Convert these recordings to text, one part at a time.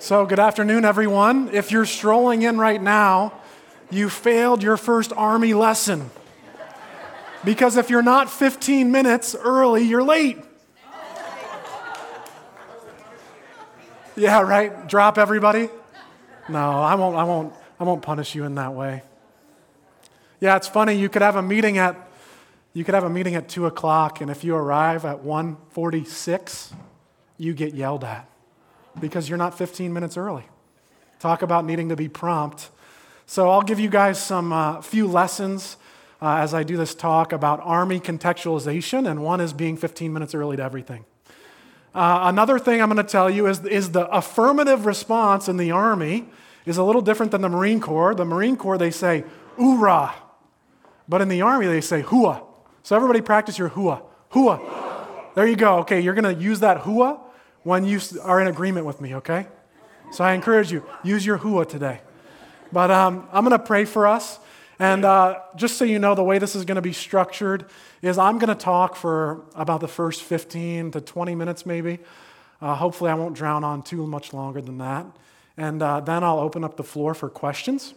So, good afternoon, everyone. If you're strolling in right now, you failed your first Army lesson. Because if you're not 15 minutes early, you're late. Yeah, right? Drop everybody? No, I won't, I won't, I won't punish you in that way. Yeah, it's funny. You could have a meeting at you could have a meeting at two o'clock, and if you arrive at 1:46, you get yelled at because you're not 15 minutes early. Talk about needing to be prompt. So I'll give you guys some uh, few lessons uh, as I do this talk about Army contextualization, and one is being 15 minutes early to everything. Uh, another thing I'm going to tell you is, is the affirmative response in the Army is a little different than the Marine Corps. The Marine Corps, they say, oorah. But in the Army, they say, hua. So everybody practice your hua. Hua. There you go. Okay, you're going to use that hua when you are in agreement with me, okay? So I encourage you, use your hua today. But um, I'm going to pray for us. And uh, just so you know, the way this is going to be structured is I'm going to talk for about the first 15 to 20 minutes, maybe. Uh, hopefully, I won't drown on too much longer than that. And uh, then I'll open up the floor for questions.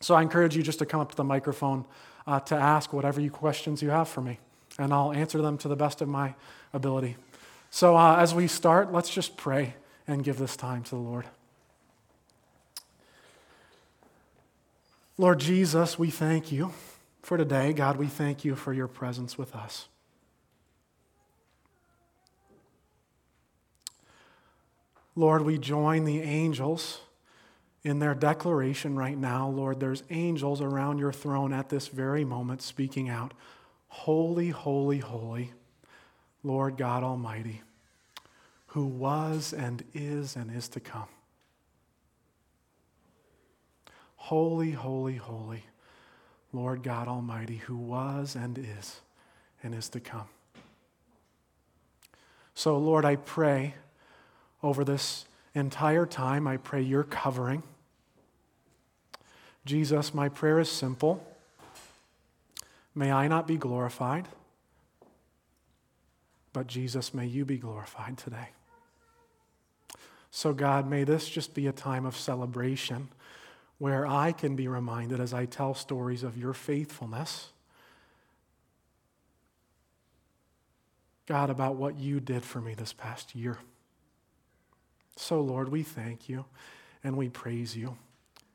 So I encourage you just to come up to the microphone uh, to ask whatever you questions you have for me, and I'll answer them to the best of my ability. So uh, as we start, let's just pray and give this time to the Lord. Lord Jesus, we thank you for today. God, we thank you for your presence with us. Lord, we join the angels in their declaration right now. Lord, there's angels around your throne at this very moment speaking out Holy, holy, holy, Lord God Almighty, who was and is and is to come. Holy, holy, holy, Lord God Almighty, who was and is and is to come. So, Lord, I pray over this entire time, I pray your covering. Jesus, my prayer is simple. May I not be glorified, but Jesus, may you be glorified today. So, God, may this just be a time of celebration where I can be reminded as I tell stories of your faithfulness. God, about what you did for me this past year. So, Lord, we thank you and we praise you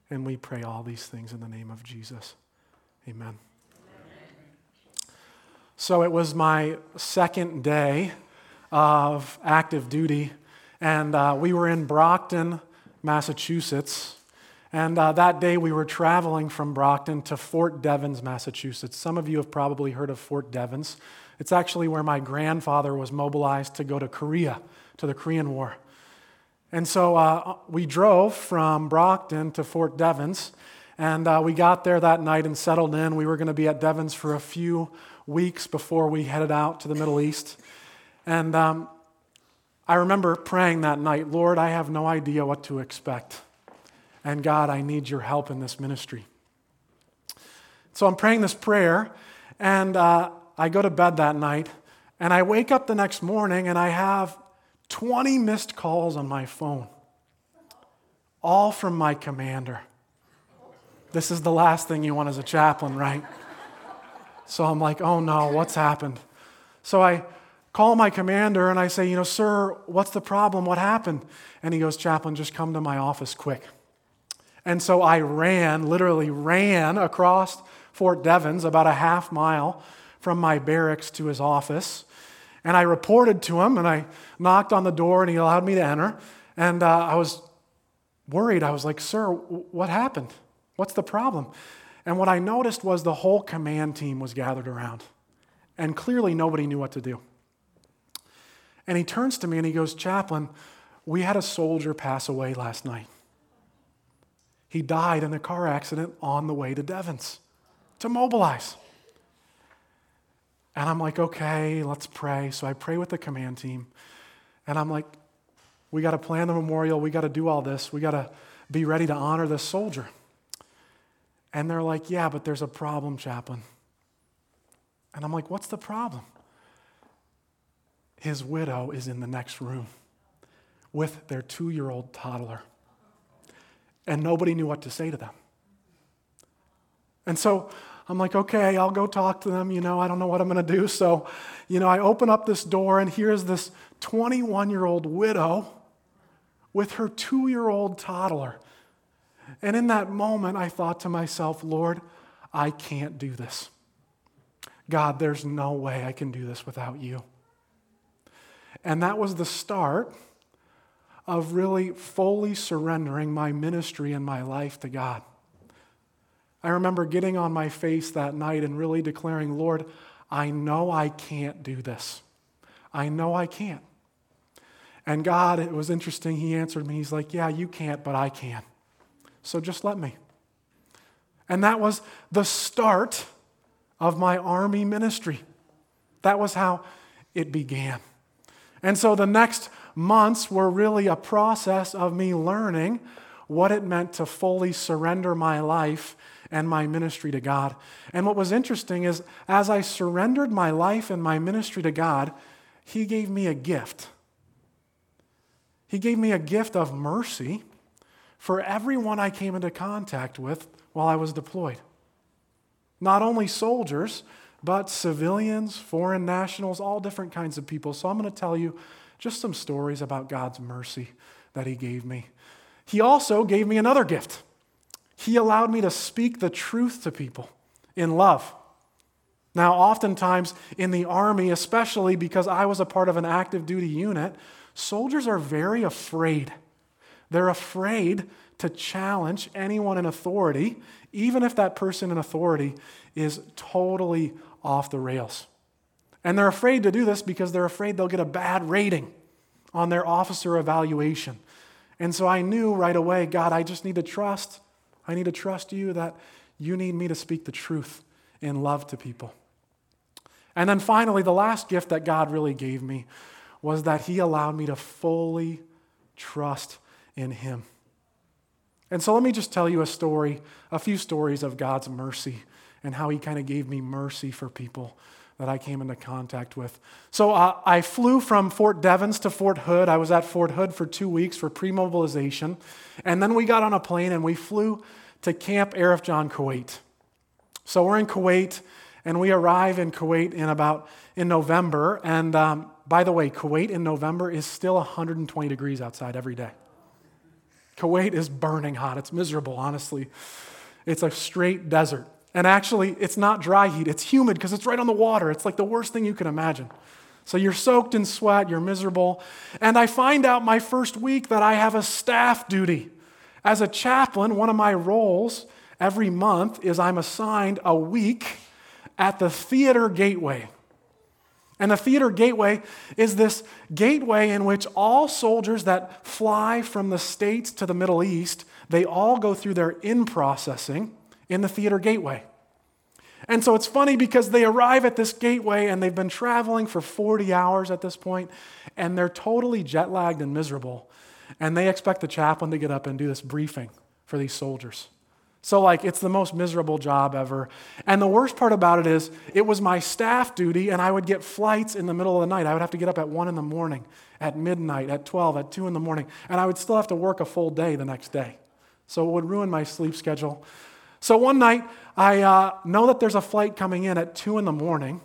and we pray all these things in the name of Jesus. Amen. So, it was my second day of active duty, and uh, we were in Brockton, Massachusetts. And uh, that day we were traveling from Brockton to Fort Devens, Massachusetts. Some of you have probably heard of Fort Devens. It's actually where my grandfather was mobilized to go to Korea, to the Korean War. And so uh, we drove from Brockton to Fort Devens, and uh, we got there that night and settled in. We were going to be at Devens for a few weeks before we headed out to the Middle East. And um, I remember praying that night, Lord, I have no idea what to expect. And God, I need your help in this ministry. So I'm praying this prayer, and uh, I go to bed that night, and I wake up the next morning, and I have 20 missed calls on my phone, all from my commander. This is the last thing you want as a chaplain, right? So I'm like, oh no, what's happened? So I call my commander and I say, you know, sir, what's the problem? What happened? And he goes, chaplain, just come to my office quick. And so I ran, literally ran across Fort Devens, about a half mile from my barracks to his office. And I reported to him and I knocked on the door and he allowed me to enter. And uh, I was worried. I was like, Sir, what happened? What's the problem? And what I noticed was the whole command team was gathered around. And clearly nobody knew what to do. And he turns to me and he goes, Chaplain, we had a soldier pass away last night. He died in a car accident on the way to Devens to mobilize. And I'm like, okay, let's pray. So I pray with the command team. And I'm like, we got to plan the memorial. We got to do all this. We got to be ready to honor this soldier. And they're like, yeah, but there's a problem, chaplain. And I'm like, what's the problem? His widow is in the next room with their two year old toddler and nobody knew what to say to them. And so I'm like, okay, I'll go talk to them. You know, I don't know what I'm going to do. So, you know, I open up this door, and here's this 21 year old widow with her two year old toddler. And in that moment, I thought to myself, Lord, I can't do this. God, there's no way I can do this without you. And that was the start of really fully surrendering my ministry and my life to God. I remember getting on my face that night and really declaring, Lord, I know I can't do this. I know I can't. And God, it was interesting. He answered me. He's like, Yeah, you can't, but I can. So just let me. And that was the start of my army ministry. That was how it began. And so the next months were really a process of me learning what it meant to fully surrender my life and my ministry to God. And what was interesting is as I surrendered my life and my ministry to God, He gave me a gift. He gave me a gift of mercy for everyone I came into contact with while I was deployed. Not only soldiers, but civilians, foreign nationals, all different kinds of people. So I'm going to tell you just some stories about God's mercy that He gave me. He also gave me another gift. He allowed me to speak the truth to people in love. Now, oftentimes in the army, especially because I was a part of an active duty unit, soldiers are very afraid. They're afraid to challenge anyone in authority, even if that person in authority is totally off the rails. And they're afraid to do this because they're afraid they'll get a bad rating on their officer evaluation. And so I knew right away, God, I just need to trust. I need to trust you that you need me to speak the truth in love to people. And then finally, the last gift that God really gave me was that He allowed me to fully trust in Him. And so let me just tell you a story, a few stories of God's mercy and how He kind of gave me mercy for people that I came into contact with. So uh, I flew from Fort Devens to Fort Hood. I was at Fort Hood for two weeks for pre mobilization. And then we got on a plane and we flew to Camp Arifjan, Kuwait. So we're in Kuwait and we arrive in Kuwait in about in November. And um, by the way, Kuwait in November is still 120 degrees outside every day. Kuwait is burning hot. It's miserable, honestly. It's a straight desert. And actually, it's not dry heat, it's humid because it's right on the water. It's like the worst thing you can imagine. So you're soaked in sweat, you're miserable. And I find out my first week that I have a staff duty. As a chaplain, one of my roles every month is I'm assigned a week at the theater gateway. And the theater gateway is this gateway in which all soldiers that fly from the States to the Middle East, they all go through their in processing in the theater gateway. And so it's funny because they arrive at this gateway and they've been traveling for 40 hours at this point, and they're totally jet lagged and miserable. And they expect the chaplain to get up and do this briefing for these soldiers. So, like, it's the most miserable job ever. And the worst part about it is, it was my staff duty, and I would get flights in the middle of the night. I would have to get up at 1 in the morning, at midnight, at 12, at 2 in the morning, and I would still have to work a full day the next day. So, it would ruin my sleep schedule. So, one night, I uh, know that there's a flight coming in at 2 in the morning,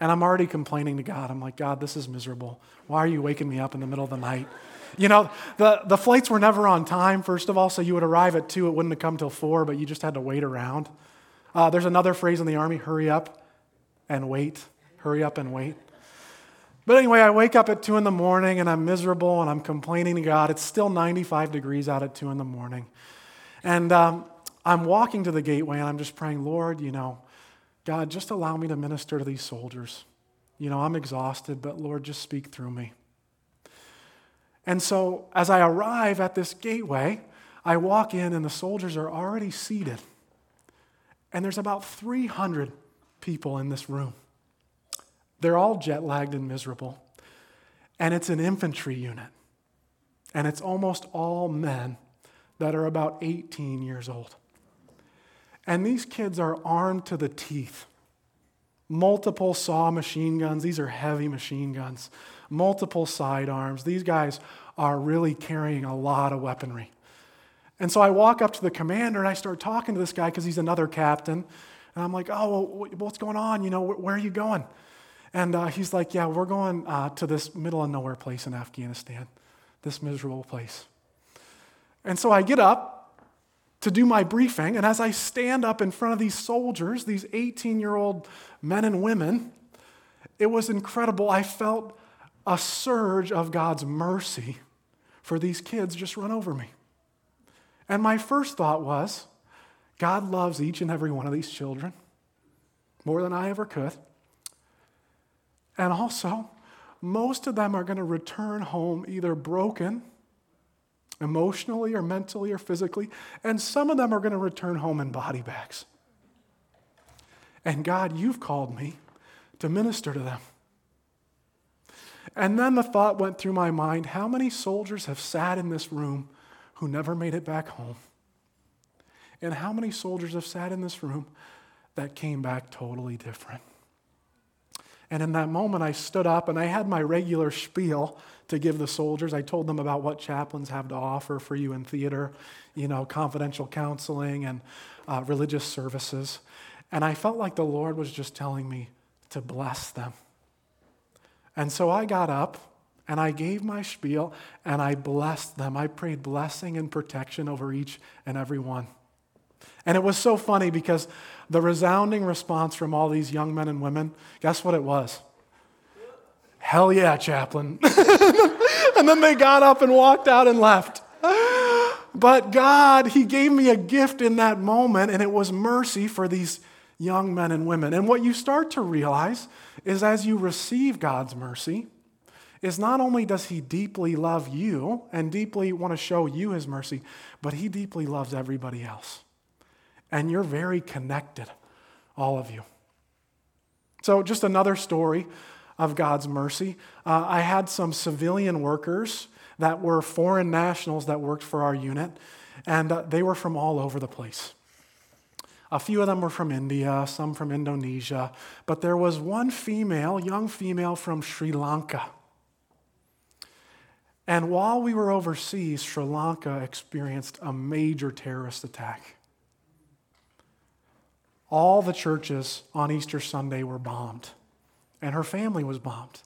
and I'm already complaining to God. I'm like, God, this is miserable. Why are you waking me up in the middle of the night? You know, the, the flights were never on time, first of all, so you would arrive at 2, it wouldn't have come till 4, but you just had to wait around. Uh, there's another phrase in the Army hurry up and wait. Hurry up and wait. But anyway, I wake up at 2 in the morning and I'm miserable and I'm complaining to God. It's still 95 degrees out at 2 in the morning. And um, I'm walking to the gateway and I'm just praying, Lord, you know, God, just allow me to minister to these soldiers. You know, I'm exhausted, but Lord, just speak through me. And so as I arrive at this gateway, I walk in and the soldiers are already seated. And there's about 300 people in this room. They're all jet lagged and miserable. And it's an infantry unit. And it's almost all men that are about 18 years old. And these kids are armed to the teeth. Multiple SAW machine guns. These are heavy machine guns multiple sidearms. These guys are really carrying a lot of weaponry. And so I walk up to the commander and I start talking to this guy because he's another captain. And I'm like, oh, well, what's going on? You know, where are you going? And uh, he's like, yeah, we're going uh, to this middle of nowhere place in Afghanistan, this miserable place. And so I get up to do my briefing. And as I stand up in front of these soldiers, these 18 year old men and women, it was incredible. I felt a surge of God's mercy for these kids just run over me. And my first thought was God loves each and every one of these children more than I ever could. And also, most of them are going to return home either broken, emotionally or mentally or physically, and some of them are going to return home in body bags. And God, you've called me to minister to them. And then the thought went through my mind how many soldiers have sat in this room who never made it back home? And how many soldiers have sat in this room that came back totally different? And in that moment, I stood up and I had my regular spiel to give the soldiers. I told them about what chaplains have to offer for you in theater, you know, confidential counseling and uh, religious services. And I felt like the Lord was just telling me to bless them. And so I got up and I gave my spiel and I blessed them. I prayed blessing and protection over each and every one. And it was so funny because the resounding response from all these young men and women, guess what it was? Hell yeah, chaplain. and then they got up and walked out and left. But God, He gave me a gift in that moment, and it was mercy for these young men and women. And what you start to realize is as you receive God's mercy, is not only does he deeply love you and deeply want to show you his mercy, but he deeply loves everybody else. And you're very connected, all of you. So, just another story of God's mercy. Uh, I had some civilian workers that were foreign nationals that worked for our unit, and uh, they were from all over the place. A few of them were from India, some from Indonesia, but there was one female, young female from Sri Lanka. And while we were overseas, Sri Lanka experienced a major terrorist attack. All the churches on Easter Sunday were bombed, and her family was bombed.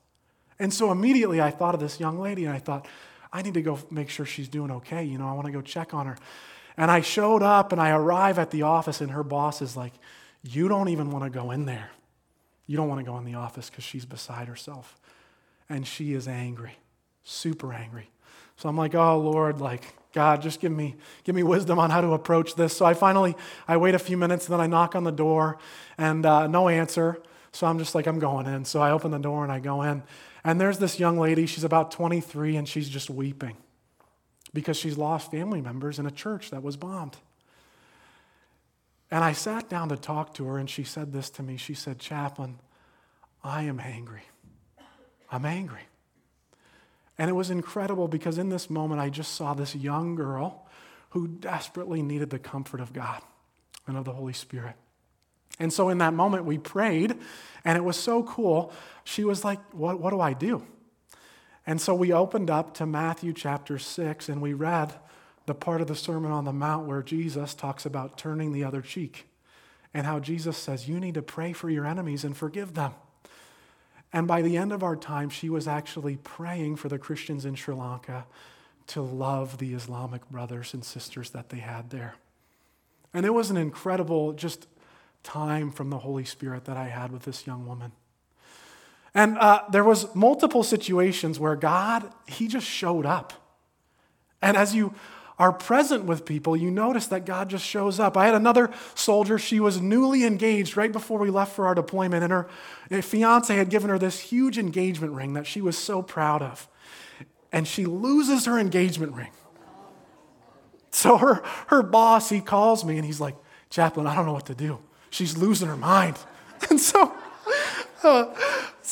And so immediately I thought of this young lady, and I thought, I need to go make sure she's doing okay. You know, I want to go check on her. And I showed up and I arrive at the office, and her boss is like, You don't even want to go in there. You don't want to go in the office because she's beside herself. And she is angry, super angry. So I'm like, Oh, Lord, like, God, just give me, give me wisdom on how to approach this. So I finally, I wait a few minutes, and then I knock on the door, and uh, no answer. So I'm just like, I'm going in. So I open the door and I go in. And there's this young lady, she's about 23, and she's just weeping because she's lost family members in a church that was bombed. And I sat down to talk to her, and she said this to me. She said, Chaplain, I am angry. I'm angry. And it was incredible because in this moment, I just saw this young girl who desperately needed the comfort of God and of the Holy Spirit. And so in that moment, we prayed, and it was so cool. She was like, What, what do I do? And so we opened up to Matthew chapter 6 and we read the part of the Sermon on the Mount where Jesus talks about turning the other cheek and how Jesus says, You need to pray for your enemies and forgive them. And by the end of our time, she was actually praying for the Christians in Sri Lanka to love the Islamic brothers and sisters that they had there. And it was an incredible just time from the Holy Spirit that I had with this young woman. And uh, there was multiple situations where God, he just showed up. And as you are present with people, you notice that God just shows up. I had another soldier, she was newly engaged right before we left for our deployment, and her fiance had given her this huge engagement ring that she was so proud of. And she loses her engagement ring. So her, her boss, he calls me and he's like, Chaplain, I don't know what to do. She's losing her mind. And so uh,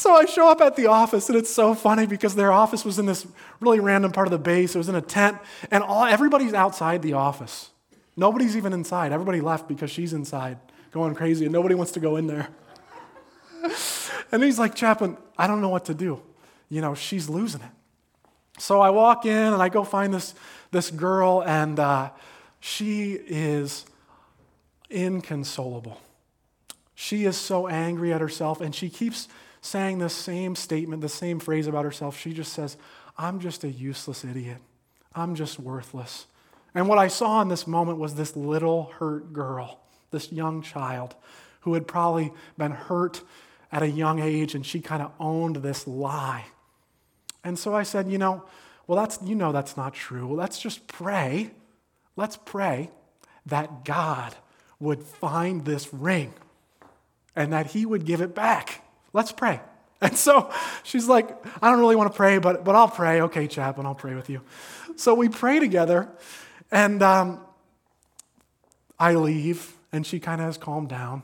so I show up at the office, and it's so funny because their office was in this really random part of the base. It was in a tent, and all, everybody's outside the office. Nobody's even inside. Everybody left because she's inside going crazy, and nobody wants to go in there. and he's like, Chaplain, I don't know what to do. You know, she's losing it. So I walk in and I go find this, this girl, and uh, she is inconsolable. She is so angry at herself, and she keeps saying the same statement, the same phrase about herself. She just says, I'm just a useless idiot. I'm just worthless. And what I saw in this moment was this little hurt girl, this young child who had probably been hurt at a young age, and she kind of owned this lie. And so I said, you know, well, that's, you know that's not true. Let's just pray. Let's pray that God would find this ring and that he would give it back. Let's pray. And so she's like, I don't really want to pray, but, but I'll pray. Okay, chaplain, I'll pray with you. So we pray together, and um, I leave, and she kind of has calmed down.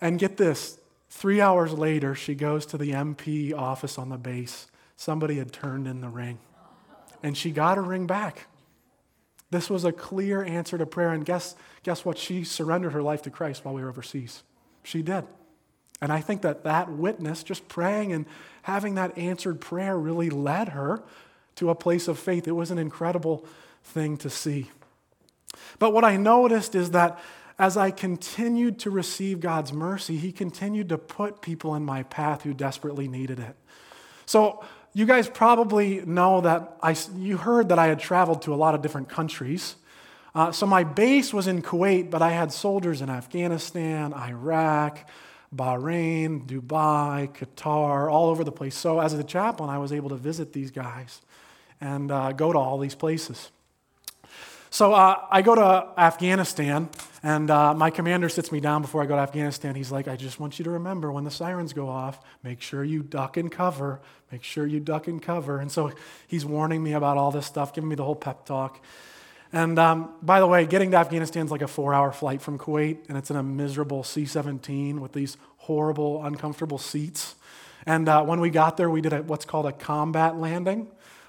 And get this three hours later, she goes to the MP office on the base. Somebody had turned in the ring, and she got her ring back. This was a clear answer to prayer. And guess, guess what? She surrendered her life to Christ while we were overseas. She did. And I think that that witness, just praying and having that answered prayer, really led her to a place of faith. It was an incredible thing to see. But what I noticed is that as I continued to receive God's mercy, He continued to put people in my path who desperately needed it. So, you guys probably know that I, you heard that I had traveled to a lot of different countries. Uh, so, my base was in Kuwait, but I had soldiers in Afghanistan, Iraq, Bahrain, Dubai, Qatar, all over the place. So, as a chaplain, I was able to visit these guys and uh, go to all these places. So uh, I go to Afghanistan, and uh, my commander sits me down before I go to Afghanistan. He's like, I just want you to remember when the sirens go off, make sure you duck and cover. Make sure you duck and cover. And so he's warning me about all this stuff, giving me the whole pep talk. And um, by the way, getting to Afghanistan is like a four hour flight from Kuwait, and it's in a miserable C 17 with these horrible, uncomfortable seats. And uh, when we got there, we did a, what's called a combat landing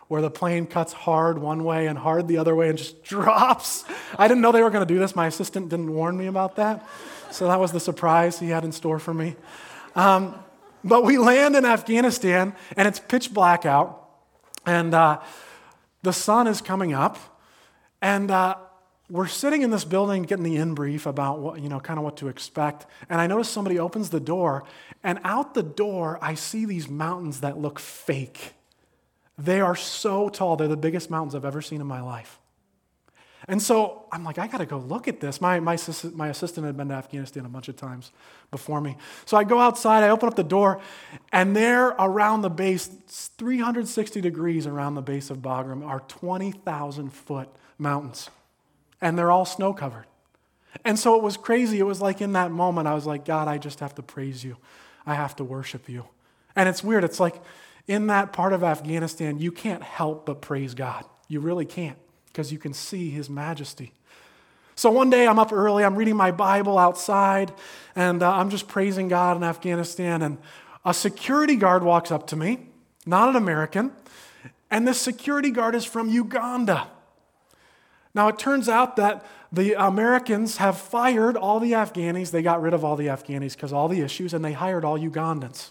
where the plane cuts hard one way and hard the other way and just drops. I didn't know they were going to do this. My assistant didn't warn me about that. So that was the surprise he had in store for me. Um, but we land in Afghanistan and it's pitch black out, and uh, the sun is coming up, and uh, we're sitting in this building getting the in brief about what, you know, kind of what to expect. And I notice somebody opens the door, and out the door, I see these mountains that look fake. They are so tall. They're the biggest mountains I've ever seen in my life. And so I'm like, I got to go look at this. My, my, my assistant had been to Afghanistan a bunch of times before me. So I go outside, I open up the door, and there around the base, 360 degrees around the base of Bagram, are 20,000 foot mountains. And they're all snow covered. And so it was crazy. It was like in that moment, I was like, God, I just have to praise you. I have to worship you. And it's weird. It's like, in that part of Afghanistan, you can't help but praise God. You really can't because you can see His majesty. So one day I'm up early, I'm reading my Bible outside, and uh, I'm just praising God in Afghanistan. And a security guard walks up to me, not an American, and this security guard is from Uganda. Now it turns out that the Americans have fired all the Afghanis. They got rid of all the Afghanis because all the issues, and they hired all Ugandans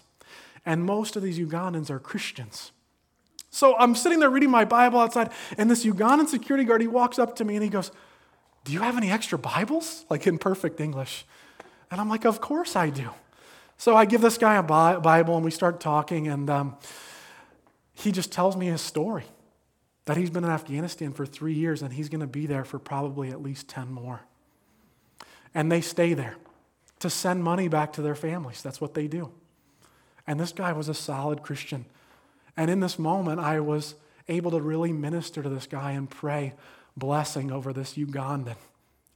and most of these Ugandans are Christians. So I'm sitting there reading my Bible outside, and this Ugandan security guard, he walks up to me and he goes, Do you have any extra Bibles? Like in perfect English. And I'm like, Of course I do. So I give this guy a Bible and we start talking, and um, he just tells me his story that he's been in Afghanistan for three years and he's going to be there for probably at least 10 more. And they stay there to send money back to their families. That's what they do. And this guy was a solid Christian. And in this moment, I was able to really minister to this guy and pray blessing over this Ugandan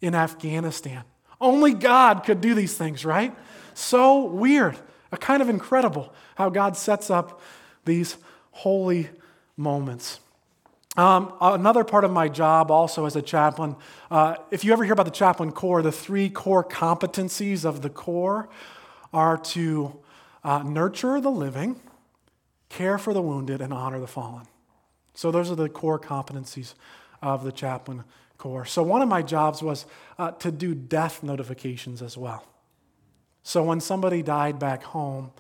in Afghanistan. Only God could do these things, right? So weird. A kind of incredible how God sets up these holy moments. Um, another part of my job, also as a chaplain, uh, if you ever hear about the chaplain corps, the three core competencies of the corps are to uh, nurture the living, care for the wounded, and honor the fallen. So, those are the core competencies of the chaplain corps. So, one of my jobs was uh, to do death notifications as well. So, when somebody died back home,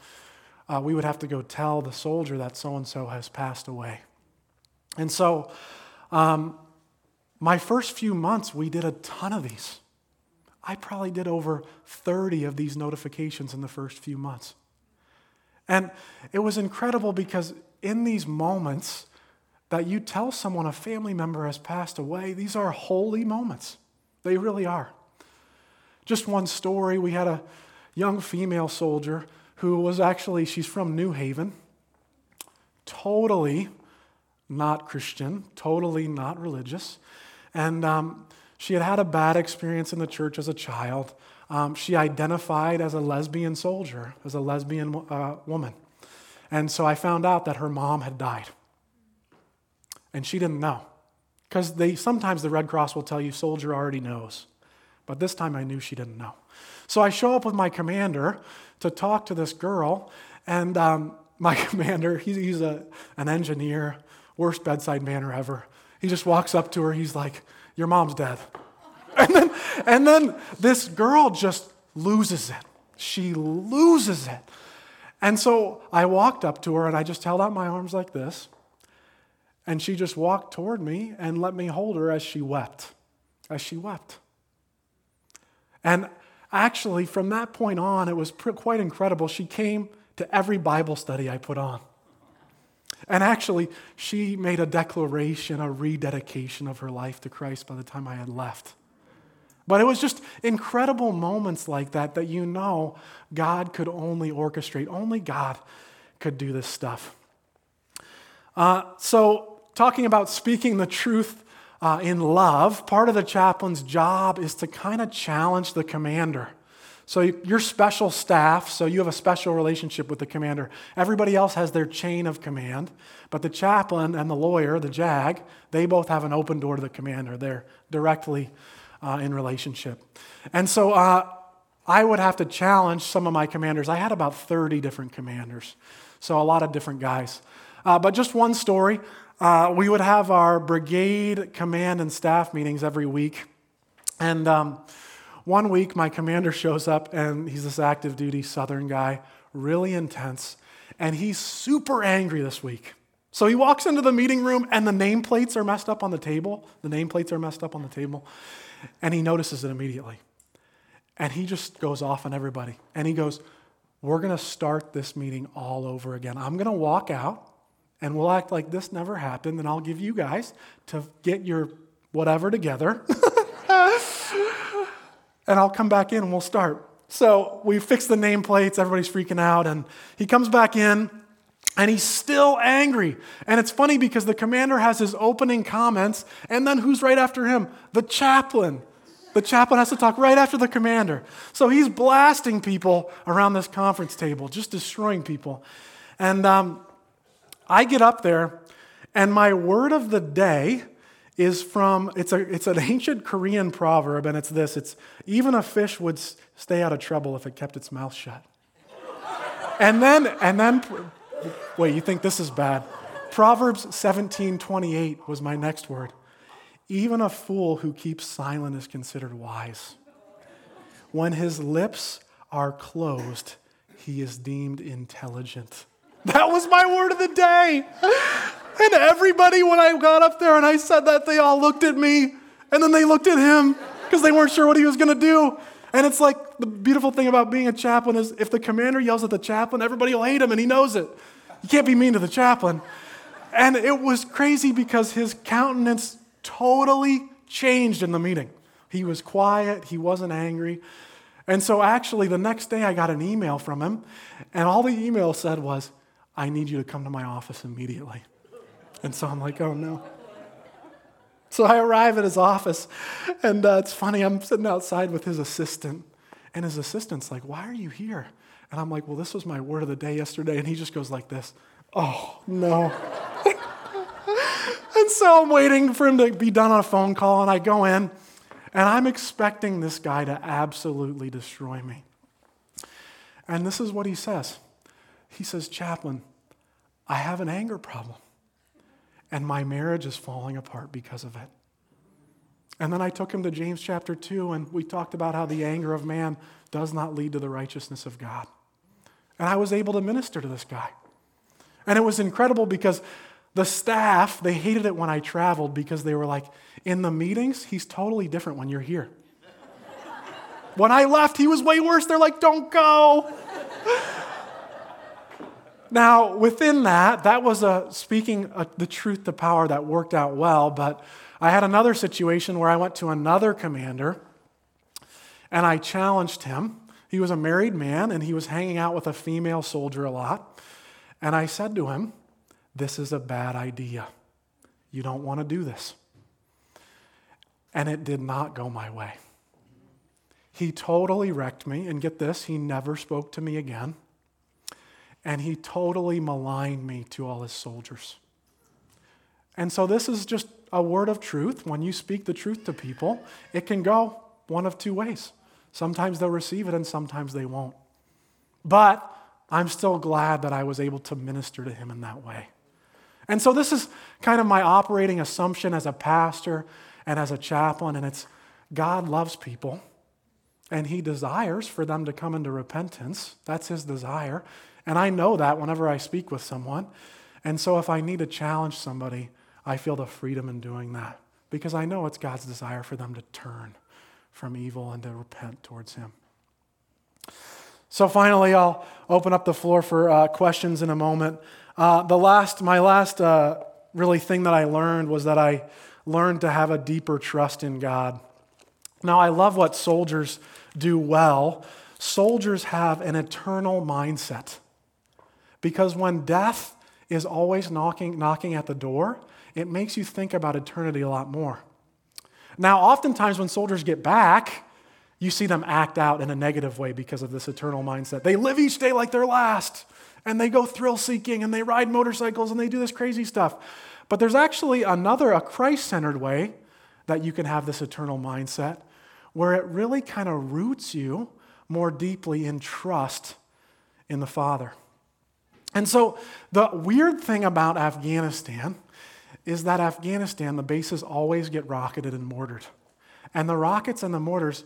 uh, we would have to go tell the soldier that so and so has passed away. And so, um, my first few months, we did a ton of these. I probably did over 30 of these notifications in the first few months. And it was incredible because in these moments that you tell someone a family member has passed away, these are holy moments. They really are. Just one story we had a young female soldier who was actually, she's from New Haven, totally not Christian, totally not religious. And um, she had had a bad experience in the church as a child. Um, she identified as a lesbian soldier, as a lesbian uh, woman. And so I found out that her mom had died. And she didn't know. Because sometimes the Red Cross will tell you soldier already knows. But this time I knew she didn't know. So I show up with my commander to talk to this girl, and um, my commander, he's, he's a, an engineer, worst bedside manner ever. He just walks up to her, he's like, Your mom's dead. And then, and then this girl just loses it. She loses it. And so I walked up to her and I just held out my arms like this. And she just walked toward me and let me hold her as she wept, as she wept. And actually, from that point on, it was quite incredible. She came to every Bible study I put on. And actually, she made a declaration, a rededication of her life to Christ by the time I had left. But it was just incredible moments like that that you know God could only orchestrate, only God could do this stuff. Uh, so, talking about speaking the truth uh, in love, part of the chaplain's job is to kind of challenge the commander. So you're special staff, so you have a special relationship with the commander. Everybody else has their chain of command, but the chaplain and the lawyer, the JAG, they both have an open door to the commander. They're directly uh, in relationship. And so uh, I would have to challenge some of my commanders. I had about 30 different commanders, so a lot of different guys. Uh, but just one story. Uh, we would have our brigade command and staff meetings every week. And um, one week, my commander shows up, and he's this active duty Southern guy, really intense, and he's super angry this week. So he walks into the meeting room, and the nameplates are messed up on the table. The nameplates are messed up on the table, and he notices it immediately. And he just goes off on everybody. And he goes, We're going to start this meeting all over again. I'm going to walk out, and we'll act like this never happened, and I'll give you guys to get your whatever together. and I'll come back in and we'll start. So we fix the nameplates, everybody's freaking out, and he comes back in and he's still angry. And it's funny because the commander has his opening comments, and then who's right after him? The chaplain. The chaplain has to talk right after the commander. So he's blasting people around this conference table, just destroying people. And um, I get up there, and my word of the day is from it's a it's an ancient Korean proverb, and it's this: it's even a fish would stay out of trouble if it kept its mouth shut. and then and then wait, you think this is bad? Proverbs 17:28 was my next word. Even a fool who keeps silent is considered wise. When his lips are closed, he is deemed intelligent. That was my word of the day. And everybody, when I got up there and I said that, they all looked at me and then they looked at him because they weren't sure what he was going to do. And it's like the beautiful thing about being a chaplain is if the commander yells at the chaplain, everybody will hate him and he knows it. You can't be mean to the chaplain. And it was crazy because his countenance totally changed in the meeting. He was quiet, he wasn't angry. And so, actually, the next day I got an email from him, and all the email said was, I need you to come to my office immediately. And so I'm like, oh no. So I arrive at his office, and uh, it's funny, I'm sitting outside with his assistant, and his assistant's like, Why are you here? And I'm like, Well, this was my word of the day yesterday. And he just goes like this, Oh, no. and so I'm waiting for him to be done on a phone call, and I go in, and I'm expecting this guy to absolutely destroy me. And this is what he says He says, Chaplain, I have an anger problem and my marriage is falling apart because of it. And then I took him to James chapter 2, and we talked about how the anger of man does not lead to the righteousness of God. And I was able to minister to this guy. And it was incredible because The staff, they hated it when I traveled because they were like, in the meetings, he's totally different when you're here. when I left, he was way worse. They're like, don't go. Now, within that, that was a speaking a, the truth to power that worked out well, but I had another situation where I went to another commander and I challenged him. He was a married man and he was hanging out with a female soldier a lot. And I said to him, This is a bad idea. You don't want to do this. And it did not go my way. He totally wrecked me. And get this, he never spoke to me again. And he totally maligned me to all his soldiers. And so, this is just a word of truth. When you speak the truth to people, it can go one of two ways. Sometimes they'll receive it, and sometimes they won't. But I'm still glad that I was able to minister to him in that way. And so, this is kind of my operating assumption as a pastor and as a chaplain, and it's God loves people, and He desires for them to come into repentance. That's His desire. And I know that whenever I speak with someone. And so, if I need to challenge somebody, I feel the freedom in doing that because I know it's God's desire for them to turn from evil and to repent towards Him. So, finally, I'll open up the floor for uh, questions in a moment. Uh, the last, my last uh, really thing that I learned was that I learned to have a deeper trust in God. Now, I love what soldiers do well. Soldiers have an eternal mindset because when death is always knocking, knocking at the door, it makes you think about eternity a lot more. Now, oftentimes when soldiers get back, you see them act out in a negative way because of this eternal mindset. They live each day like their last, and they go thrill seeking, and they ride motorcycles, and they do this crazy stuff. But there's actually another, a Christ centered way that you can have this eternal mindset where it really kind of roots you more deeply in trust in the Father. And so, the weird thing about Afghanistan is that Afghanistan, the bases always get rocketed and mortared. And the rockets and the mortars,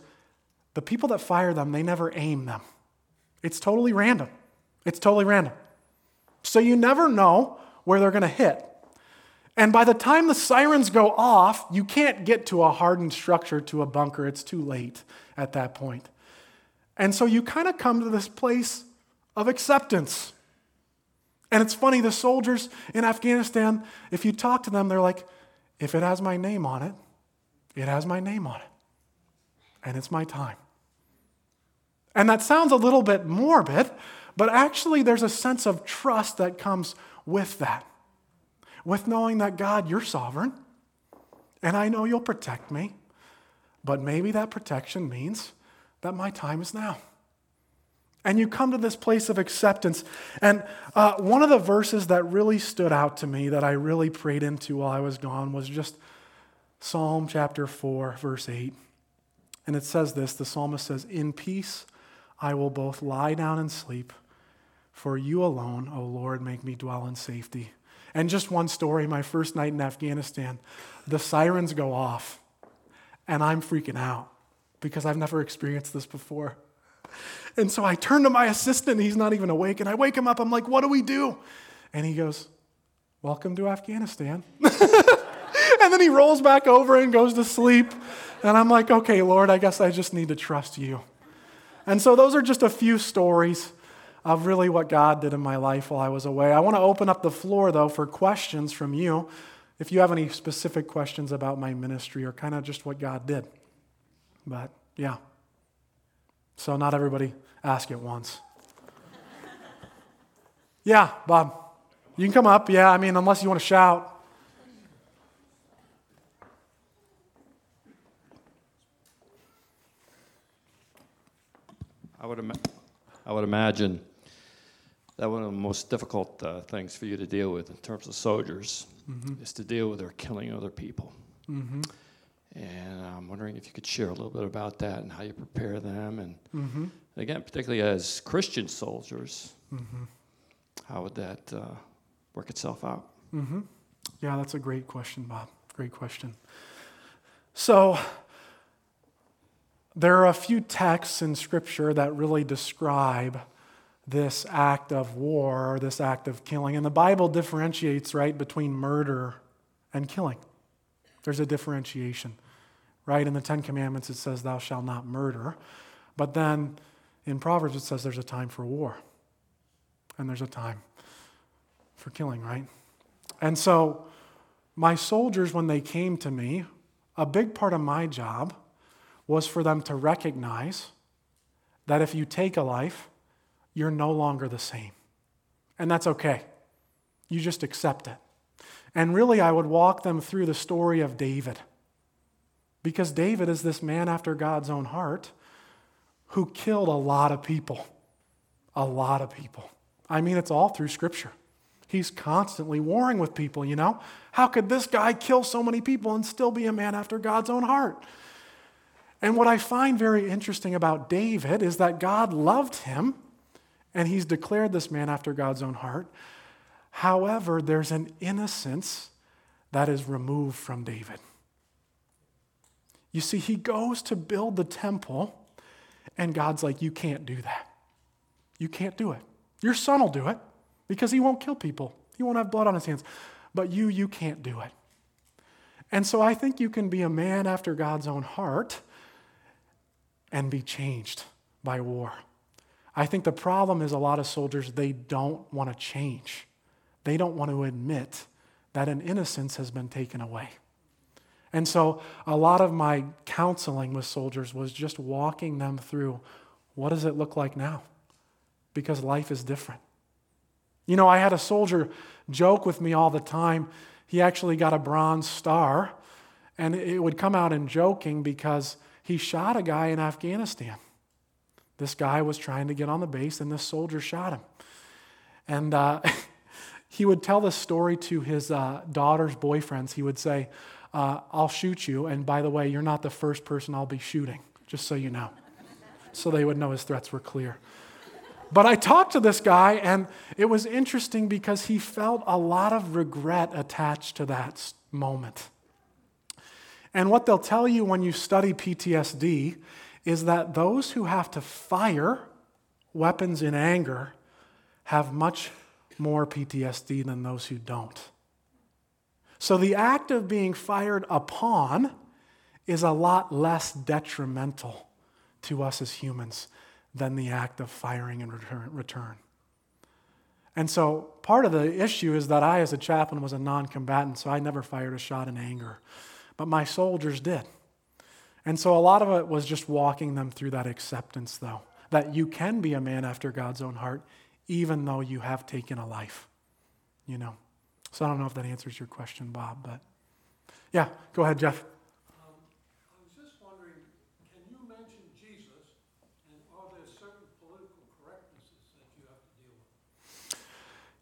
the people that fire them, they never aim them. It's totally random. It's totally random. So you never know where they're going to hit. And by the time the sirens go off, you can't get to a hardened structure, to a bunker. It's too late at that point. And so you kind of come to this place of acceptance. And it's funny, the soldiers in Afghanistan, if you talk to them, they're like, if it has my name on it, it has my name on it. And it's my time. And that sounds a little bit morbid, but actually, there's a sense of trust that comes with that. With knowing that, God, you're sovereign, and I know you'll protect me, but maybe that protection means that my time is now. And you come to this place of acceptance. And uh, one of the verses that really stood out to me that I really prayed into while I was gone was just Psalm chapter 4, verse 8. And it says this the psalmist says, In peace I will both lie down and sleep, for you alone, O Lord, make me dwell in safety. And just one story my first night in Afghanistan, the sirens go off, and I'm freaking out because I've never experienced this before. And so I turn to my assistant, he's not even awake, and I wake him up. I'm like, What do we do? And he goes, Welcome to Afghanistan. and then he rolls back over and goes to sleep. And I'm like, Okay, Lord, I guess I just need to trust you. And so those are just a few stories of really what God did in my life while I was away. I want to open up the floor, though, for questions from you. If you have any specific questions about my ministry or kind of just what God did. But yeah. So not everybody ask it once. yeah, Bob. You can come up. Yeah, I mean, unless you want to shout. I would, Im- I would imagine that one of the most difficult uh, things for you to deal with in terms of soldiers mm-hmm. is to deal with their killing other people. Mm-hmm. And I'm wondering if you could share a little bit about that and how you prepare them. And mm-hmm. again, particularly as Christian soldiers, mm-hmm. how would that uh, work itself out? Mm-hmm. Yeah, that's a great question, Bob. Great question. So, there are a few texts in Scripture that really describe this act of war or this act of killing. And the Bible differentiates, right, between murder and killing. There's a differentiation, right? In the Ten Commandments, it says, Thou shalt not murder. But then in Proverbs, it says there's a time for war and there's a time for killing, right? And so, my soldiers, when they came to me, a big part of my job was for them to recognize that if you take a life, you're no longer the same. And that's okay. You just accept it. And really, I would walk them through the story of David. Because David is this man after God's own heart who killed a lot of people. A lot of people. I mean, it's all through Scripture. He's constantly warring with people, you know? How could this guy kill so many people and still be a man after God's own heart? And what I find very interesting about David is that God loved him, and he's declared this man after God's own heart. However, there's an innocence that is removed from David. You see, he goes to build the temple, and God's like, You can't do that. You can't do it. Your son will do it because he won't kill people, he won't have blood on his hands. But you, you can't do it. And so I think you can be a man after God's own heart and be changed by war. I think the problem is a lot of soldiers, they don't want to change. They don't want to admit that an innocence has been taken away. And so a lot of my counseling with soldiers was just walking them through what does it look like now? Because life is different. You know, I had a soldier joke with me all the time. He actually got a bronze star, and it would come out in joking because he shot a guy in Afghanistan. This guy was trying to get on the base, and this soldier shot him. And uh, he would tell this story to his uh, daughter's boyfriends. He would say, uh, I'll shoot you, and by the way, you're not the first person I'll be shooting, just so you know. So they would know his threats were clear. But I talked to this guy, and it was interesting because he felt a lot of regret attached to that moment. And what they'll tell you when you study PTSD is that those who have to fire weapons in anger have much more PTSD than those who don't. So the act of being fired upon is a lot less detrimental to us as humans than the act of firing in return. And so part of the issue is that I, as a chaplain, was a non combatant, so I never fired a shot in anger. But my soldiers did. And so a lot of it was just walking them through that acceptance, though, that you can be a man after God's own heart, even though you have taken a life. You know? So I don't know if that answers your question, Bob, but yeah, go ahead, Jeff. Um, I was just wondering, can you mention Jesus and are there certain political correctnesses that you have to deal with?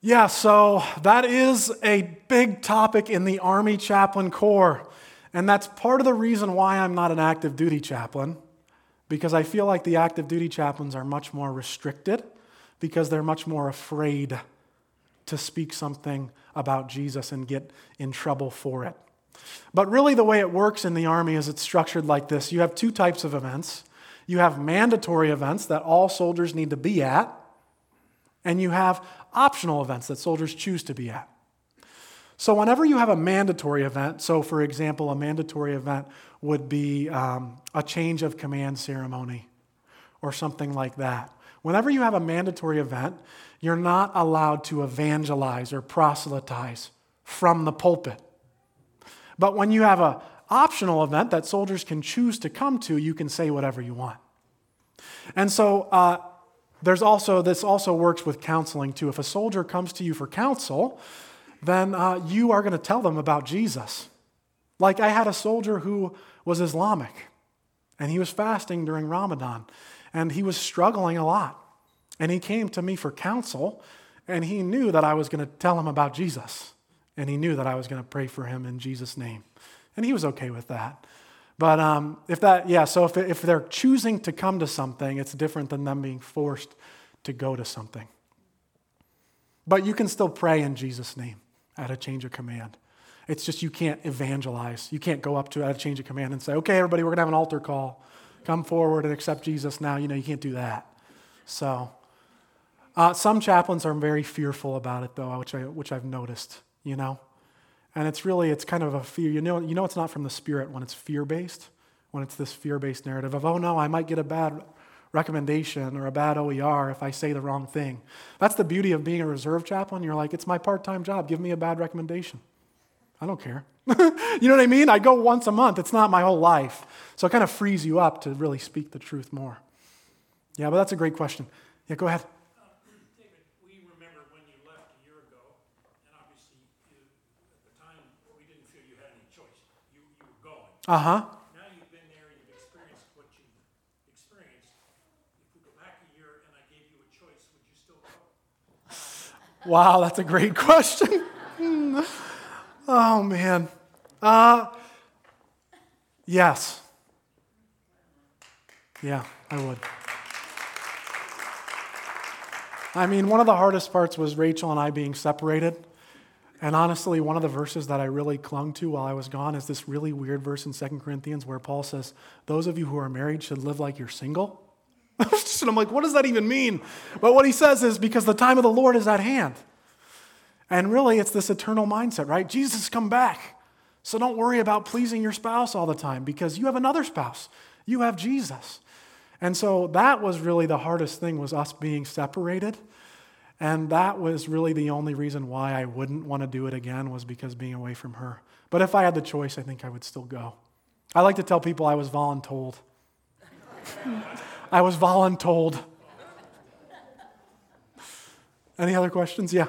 Yeah, so that is a big topic in the Army Chaplain Corps. And that's part of the reason why I'm not an active duty chaplain, because I feel like the active duty chaplains are much more restricted because they're much more afraid to speak something about Jesus and get in trouble for it. But really, the way it works in the Army is it's structured like this you have two types of events. You have mandatory events that all soldiers need to be at, and you have optional events that soldiers choose to be at. So, whenever you have a mandatory event, so for example, a mandatory event would be um, a change of command ceremony or something like that. Whenever you have a mandatory event, you're not allowed to evangelize or proselytize from the pulpit. But when you have an optional event that soldiers can choose to come to, you can say whatever you want. And so, uh, there's also, this also works with counseling too. If a soldier comes to you for counsel, then uh, you are going to tell them about Jesus. Like I had a soldier who was Islamic, and he was fasting during Ramadan, and he was struggling a lot. And he came to me for counsel, and he knew that I was going to tell him about Jesus, and he knew that I was going to pray for him in Jesus' name. And he was okay with that. But um, if that, yeah, so if, if they're choosing to come to something, it's different than them being forced to go to something. But you can still pray in Jesus' name at a change of command. It's just you can't evangelize. You can't go up to at a change of command and say, okay, everybody, we're going to have an altar call. Come forward and accept Jesus now. You know, you can't do that. So, Uh, some chaplains are very fearful about it, though, which, I, which I've noticed, you know? And it's really, it's kind of a fear. You know, you know it's not from the Spirit when it's fear based, when it's this fear based narrative of, oh no, I might get a bad recommendation or a bad OER if I say the wrong thing. That's the beauty of being a reserve chaplain. You're like, it's my part time job. Give me a bad recommendation. I don't care. you know what I mean? I go once a month. It's not my whole life. So it kind of frees you up to really speak the truth more. Yeah, but that's a great question. Yeah, go ahead. David, we remember when you left a year ago, and obviously at the time we didn't feel you had any choice. You you were going. Uh huh. Now you've been there, and you've experienced what you've experienced. If we go back a year and I gave you a choice, would you still go? Wow, that's a great question. oh, man. Uh, yes. Yeah, I would. I mean, one of the hardest parts was Rachel and I being separated. And honestly, one of the verses that I really clung to while I was gone is this really weird verse in 2 Corinthians where Paul says, Those of you who are married should live like you're single. and I'm like, what does that even mean? But what he says is because the time of the Lord is at hand. And really, it's this eternal mindset, right? Jesus come back. So don't worry about pleasing your spouse all the time because you have another spouse. You have Jesus. And so that was really the hardest thing was us being separated and that was really the only reason why I wouldn't want to do it again was because being away from her. But if I had the choice, I think I would still go. I like to tell people I was voluntold. I was voluntold. Any other questions? Yeah.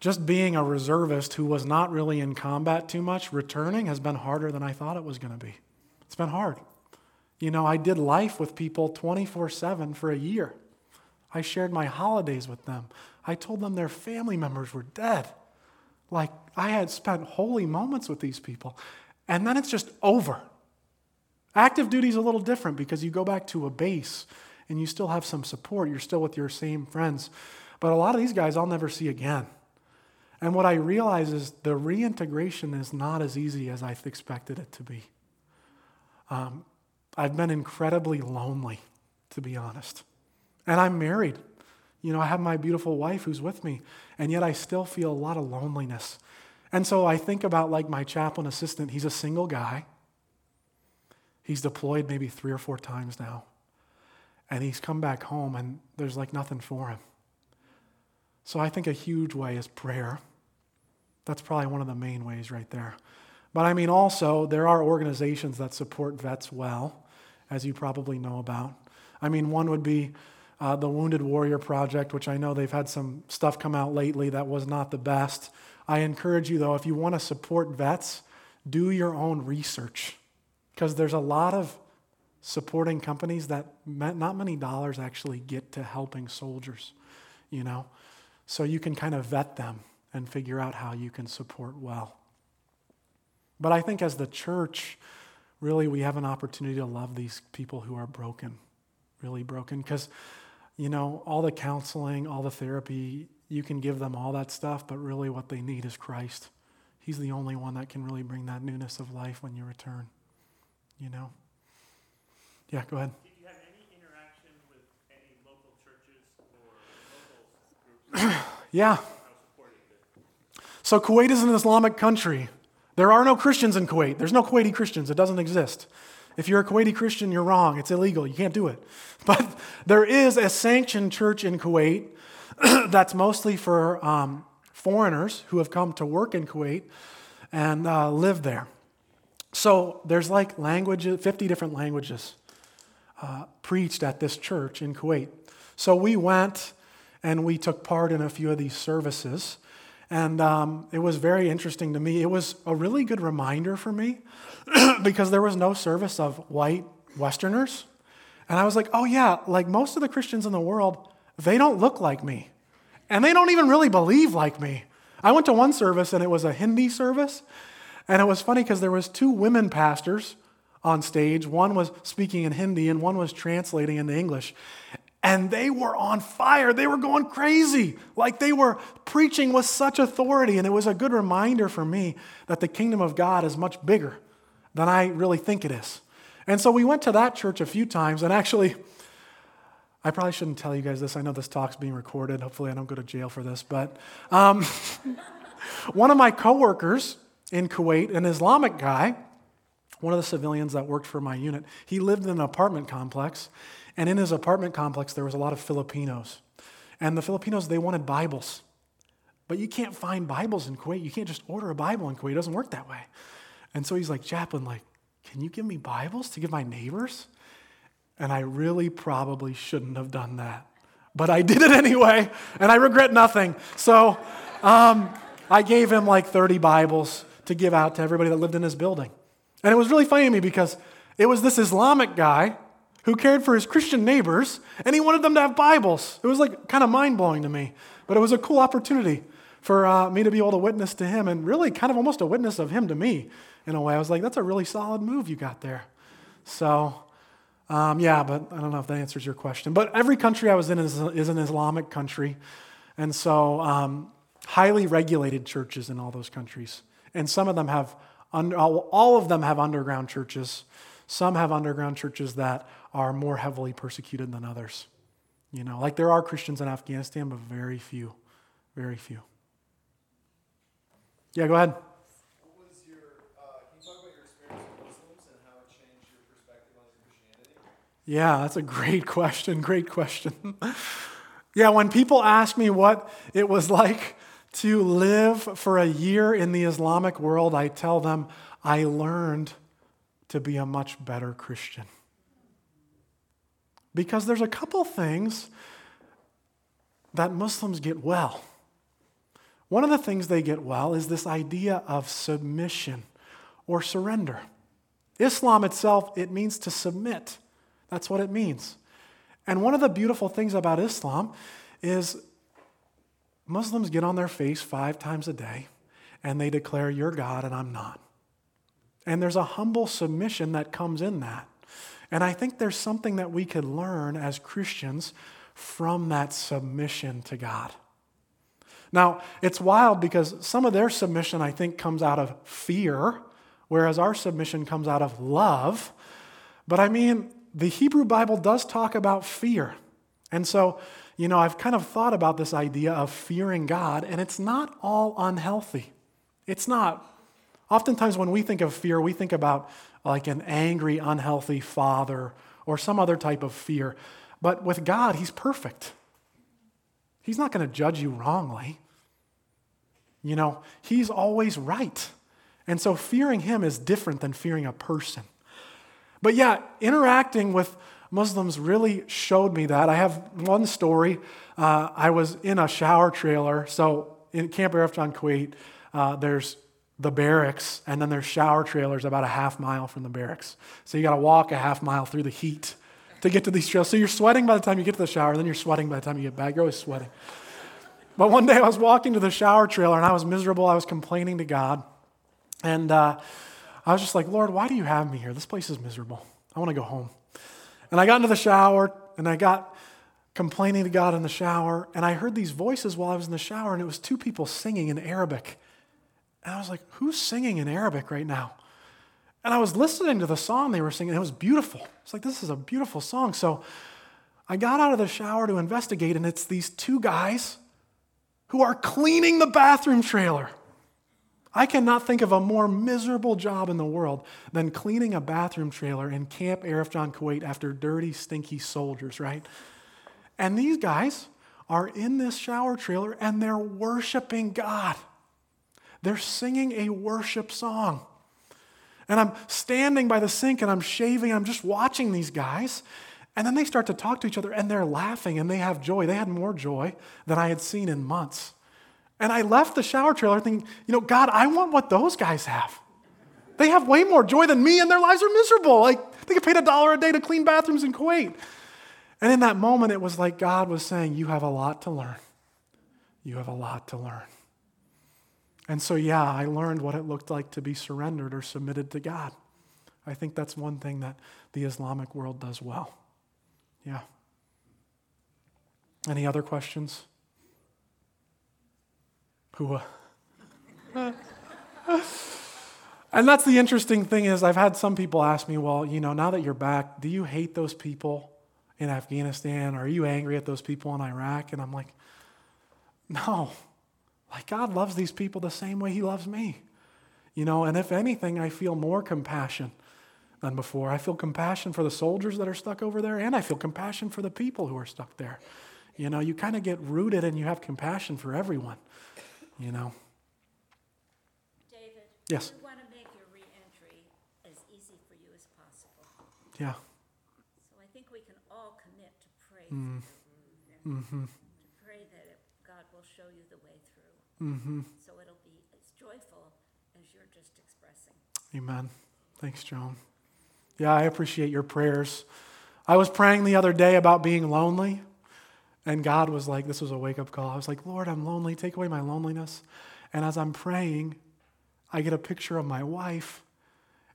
just being a reservist who was not really in combat too much, returning has been harder than I thought it was going to be. It's been hard. You know, I did life with people 24 7 for a year. I shared my holidays with them. I told them their family members were dead. Like I had spent holy moments with these people, and then it's just over. Active duty is a little different because you go back to a base and you still have some support. You're still with your same friends. But a lot of these guys I'll never see again. And what I realize is the reintegration is not as easy as I expected it to be. Um, I've been incredibly lonely, to be honest. And I'm married. You know, I have my beautiful wife who's with me, and yet I still feel a lot of loneliness. And so I think about like my chaplain assistant. He's a single guy. He's deployed maybe three or four times now. And he's come back home, and there's like nothing for him. So I think a huge way is prayer. That's probably one of the main ways right there. But I mean, also, there are organizations that support vets well, as you probably know about. I mean, one would be uh, the Wounded Warrior Project, which I know they've had some stuff come out lately that was not the best. I encourage you, though, if you want to support vets, do your own research because there's a lot of supporting companies that not many dollars actually get to helping soldiers, you know? So you can kind of vet them and figure out how you can support well. But I think as the church, really, we have an opportunity to love these people who are broken, really broken, because you know, all the counseling, all the therapy, you can give them all that stuff, but really what they need is Christ. He's the only one that can really bring that newness of life when you return. You know? Yeah, go ahead. Did you have any interaction with any local churches or local groups? yeah. So Kuwait is an Islamic country. There are no Christians in Kuwait. There's no Kuwaiti Christians. It doesn't exist. If you're a Kuwaiti Christian, you're wrong. It's illegal. You can't do it. But there is a sanctioned church in Kuwait that's mostly for um, foreigners who have come to work in Kuwait and uh, live there. So there's like languages, 50 different languages uh, preached at this church in Kuwait. So we went and we took part in a few of these services. And um, it was very interesting to me. It was a really good reminder for me because there was no service of white Westerners. And I was like, oh, yeah, like most of the Christians in the world, they don't look like me. And they don't even really believe like me. I went to one service and it was a Hindi service. And it was funny because there was two women pastors on stage. One was speaking in Hindi and one was translating into English. And they were on fire. They were going crazy. Like they were preaching with such authority. And it was a good reminder for me that the kingdom of God is much bigger than I really think it is. And so we went to that church a few times. And actually, I probably shouldn't tell you guys this. I know this talk's being recorded. Hopefully, I don't go to jail for this. But um, one of my coworkers in Kuwait, an Islamic guy, one of the civilians that worked for my unit, he lived in an apartment complex. And in his apartment complex, there was a lot of Filipinos. And the Filipinos, they wanted Bibles. But you can't find Bibles in Kuwait. You can't just order a Bible in Kuwait. It doesn't work that way. And so he's like, Chaplain, like, can you give me Bibles to give my neighbors? And I really probably shouldn't have done that. But I did it anyway, and I regret nothing. So um, I gave him like 30 Bibles to give out to everybody that lived in his building. And it was really funny to me because it was this Islamic guy who cared for his Christian neighbors, and he wanted them to have Bibles. It was like kind of mind blowing to me, but it was a cool opportunity for uh, me to be able to witness to him and really kind of almost a witness of him to me in a way. I was like, that's a really solid move you got there. So um, yeah, but I don't know if that answers your question. But every country I was in is, is an Islamic country. And so, um, highly regulated churches in all those countries. And some of them have, under, all of them have underground churches. Some have underground churches that are more heavily persecuted than others. You know, like there are Christians in Afghanistan, but very few. Very few. Yeah, go ahead. Yeah, that's a great question. Great question. yeah, when people ask me what it was like to live for a year in the Islamic world, I tell them I learned to be a much better Christian. Because there's a couple things that Muslims get well. One of the things they get well is this idea of submission or surrender. Islam itself, it means to submit. That's what it means. And one of the beautiful things about Islam is Muslims get on their face five times a day and they declare, You're God and I'm not. And there's a humble submission that comes in that. And I think there's something that we could learn as Christians from that submission to God. Now, it's wild because some of their submission, I think, comes out of fear, whereas our submission comes out of love. But I mean, the Hebrew Bible does talk about fear. And so, you know, I've kind of thought about this idea of fearing God, and it's not all unhealthy. It's not. Oftentimes, when we think of fear, we think about like an angry, unhealthy father or some other type of fear. But with God, He's perfect. He's not going to judge you wrongly. You know, He's always right. And so, fearing Him is different than fearing a person. But yeah, interacting with Muslims really showed me that. I have one story. Uh, I was in a shower trailer. So in Camp Arifjan Kuwait, uh, there's the barracks, and then there's shower trailers about a half mile from the barracks. So you got to walk a half mile through the heat to get to these trails. So you're sweating by the time you get to the shower, then you're sweating by the time you get back. You're always sweating. But one day I was walking to the shower trailer and I was miserable. I was complaining to God. And uh, I was just like, Lord, why do you have me here? This place is miserable. I want to go home. And I got into the shower and I got complaining to God in the shower. And I heard these voices while I was in the shower, and it was two people singing in Arabic. And I was like, who's singing in Arabic right now? And I was listening to the song they were singing. It was beautiful. It's like, this is a beautiful song. So I got out of the shower to investigate, and it's these two guys who are cleaning the bathroom trailer. I cannot think of a more miserable job in the world than cleaning a bathroom trailer in Camp Arifjan Kuwait after dirty, stinky soldiers, right? And these guys are in this shower trailer and they're worshiping God. They're singing a worship song. And I'm standing by the sink and I'm shaving, I'm just watching these guys. And then they start to talk to each other and they're laughing and they have joy. They had more joy than I had seen in months. And I left the shower trailer thinking, you know, God, I want what those guys have. They have way more joy than me, and their lives are miserable. Like, they get paid a dollar a day to clean bathrooms in Kuwait. And in that moment, it was like God was saying, You have a lot to learn. You have a lot to learn. And so, yeah, I learned what it looked like to be surrendered or submitted to God. I think that's one thing that the Islamic world does well. Yeah. Any other questions? Who? And that's the interesting thing is I've had some people ask me, well, you know, now that you're back, do you hate those people in Afghanistan? Are you angry at those people in Iraq? And I'm like, no. Like God loves these people the same way he loves me. You know, and if anything, I feel more compassion than before. I feel compassion for the soldiers that are stuck over there, and I feel compassion for the people who are stuck there. You know, you kind of get rooted and you have compassion for everyone, you know. David? Yes. We want to make your reentry as easy for you as possible. Yeah. So I think we can all commit to pray you. Mm-hmm. To pray that it- God will show you the way through. Mm-hmm. So it'll be as joyful as you're just expressing. Amen. Thanks, Joan. Yeah, I appreciate your prayers. I was praying the other day about being lonely, and God was like, this was a wake up call. I was like, Lord, I'm lonely. Take away my loneliness. And as I'm praying, I get a picture of my wife,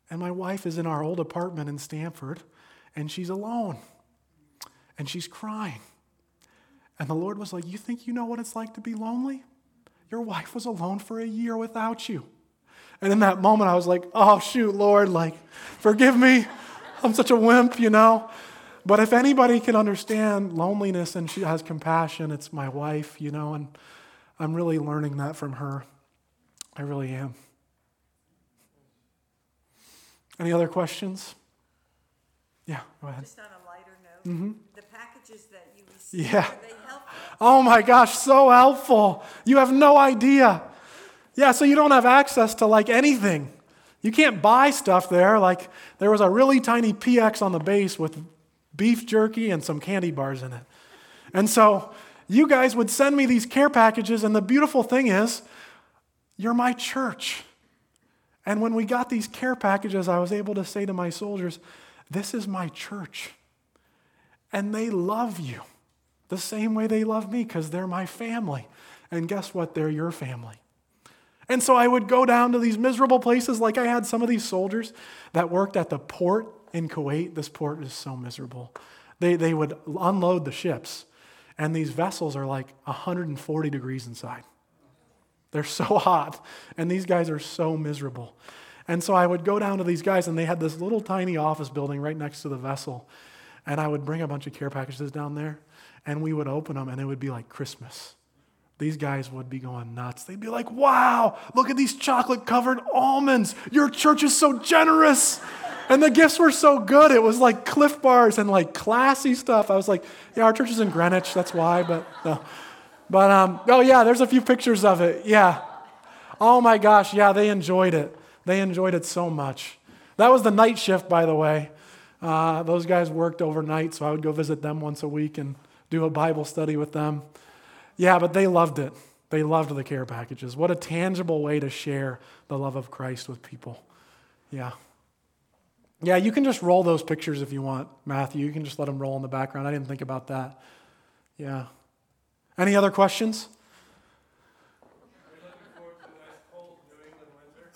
and my wife is in our old apartment in Stamford, and she's alone, and she's crying. And the Lord was like, You think you know what it's like to be lonely? Your wife was alone for a year without you. And in that moment, I was like, oh, shoot, Lord, like, forgive me. I'm such a wimp, you know? But if anybody can understand loneliness and she has compassion, it's my wife, you know? And I'm really learning that from her. I really am. Any other questions? Yeah, go ahead. Just on a lighter note, the packages that you received, Mm-hmm. Yeah. they? Oh my gosh, so helpful. You have no idea. Yeah, so you don't have access to like anything. You can't buy stuff there. Like there was a really tiny PX on the base with beef jerky and some candy bars in it. And so you guys would send me these care packages, and the beautiful thing is, you're my church. And when we got these care packages, I was able to say to my soldiers, This is my church. And they love you the same way they love me because they're my family. And guess what? They're your family. And so I would go down to these miserable places, like I had some of these soldiers that worked at the port in Kuwait. This port is so miserable. They, they would unload the ships, and these vessels are like 140 degrees inside. They're so hot, and these guys are so miserable. And so I would go down to these guys, and they had this little tiny office building right next to the vessel. And I would bring a bunch of care packages down there, and we would open them, and it would be like Christmas. These guys would be going nuts. They'd be like, wow, look at these chocolate covered almonds. Your church is so generous. And the gifts were so good. It was like Clif bars and like classy stuff. I was like, yeah, our church is in Greenwich. That's why, but no. But, um, oh, yeah, there's a few pictures of it. Yeah. Oh my gosh. Yeah, they enjoyed it. They enjoyed it so much. That was the night shift, by the way. Uh, those guys worked overnight, so I would go visit them once a week and do a Bible study with them. Yeah, but they loved it. They loved the care packages. What a tangible way to share the love of Christ with people. Yeah. Yeah, you can just roll those pictures if you want, Matthew. You can just let them roll in the background. I didn't think about that. Yeah. Any other questions?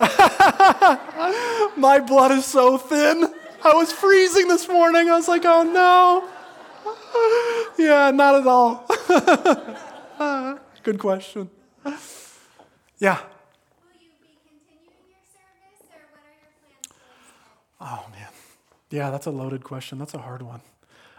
My blood is so thin. I was freezing this morning. I was like, oh no. Yeah, not at all. Good question. Yeah. Oh man, yeah, that's a loaded question. That's a hard one.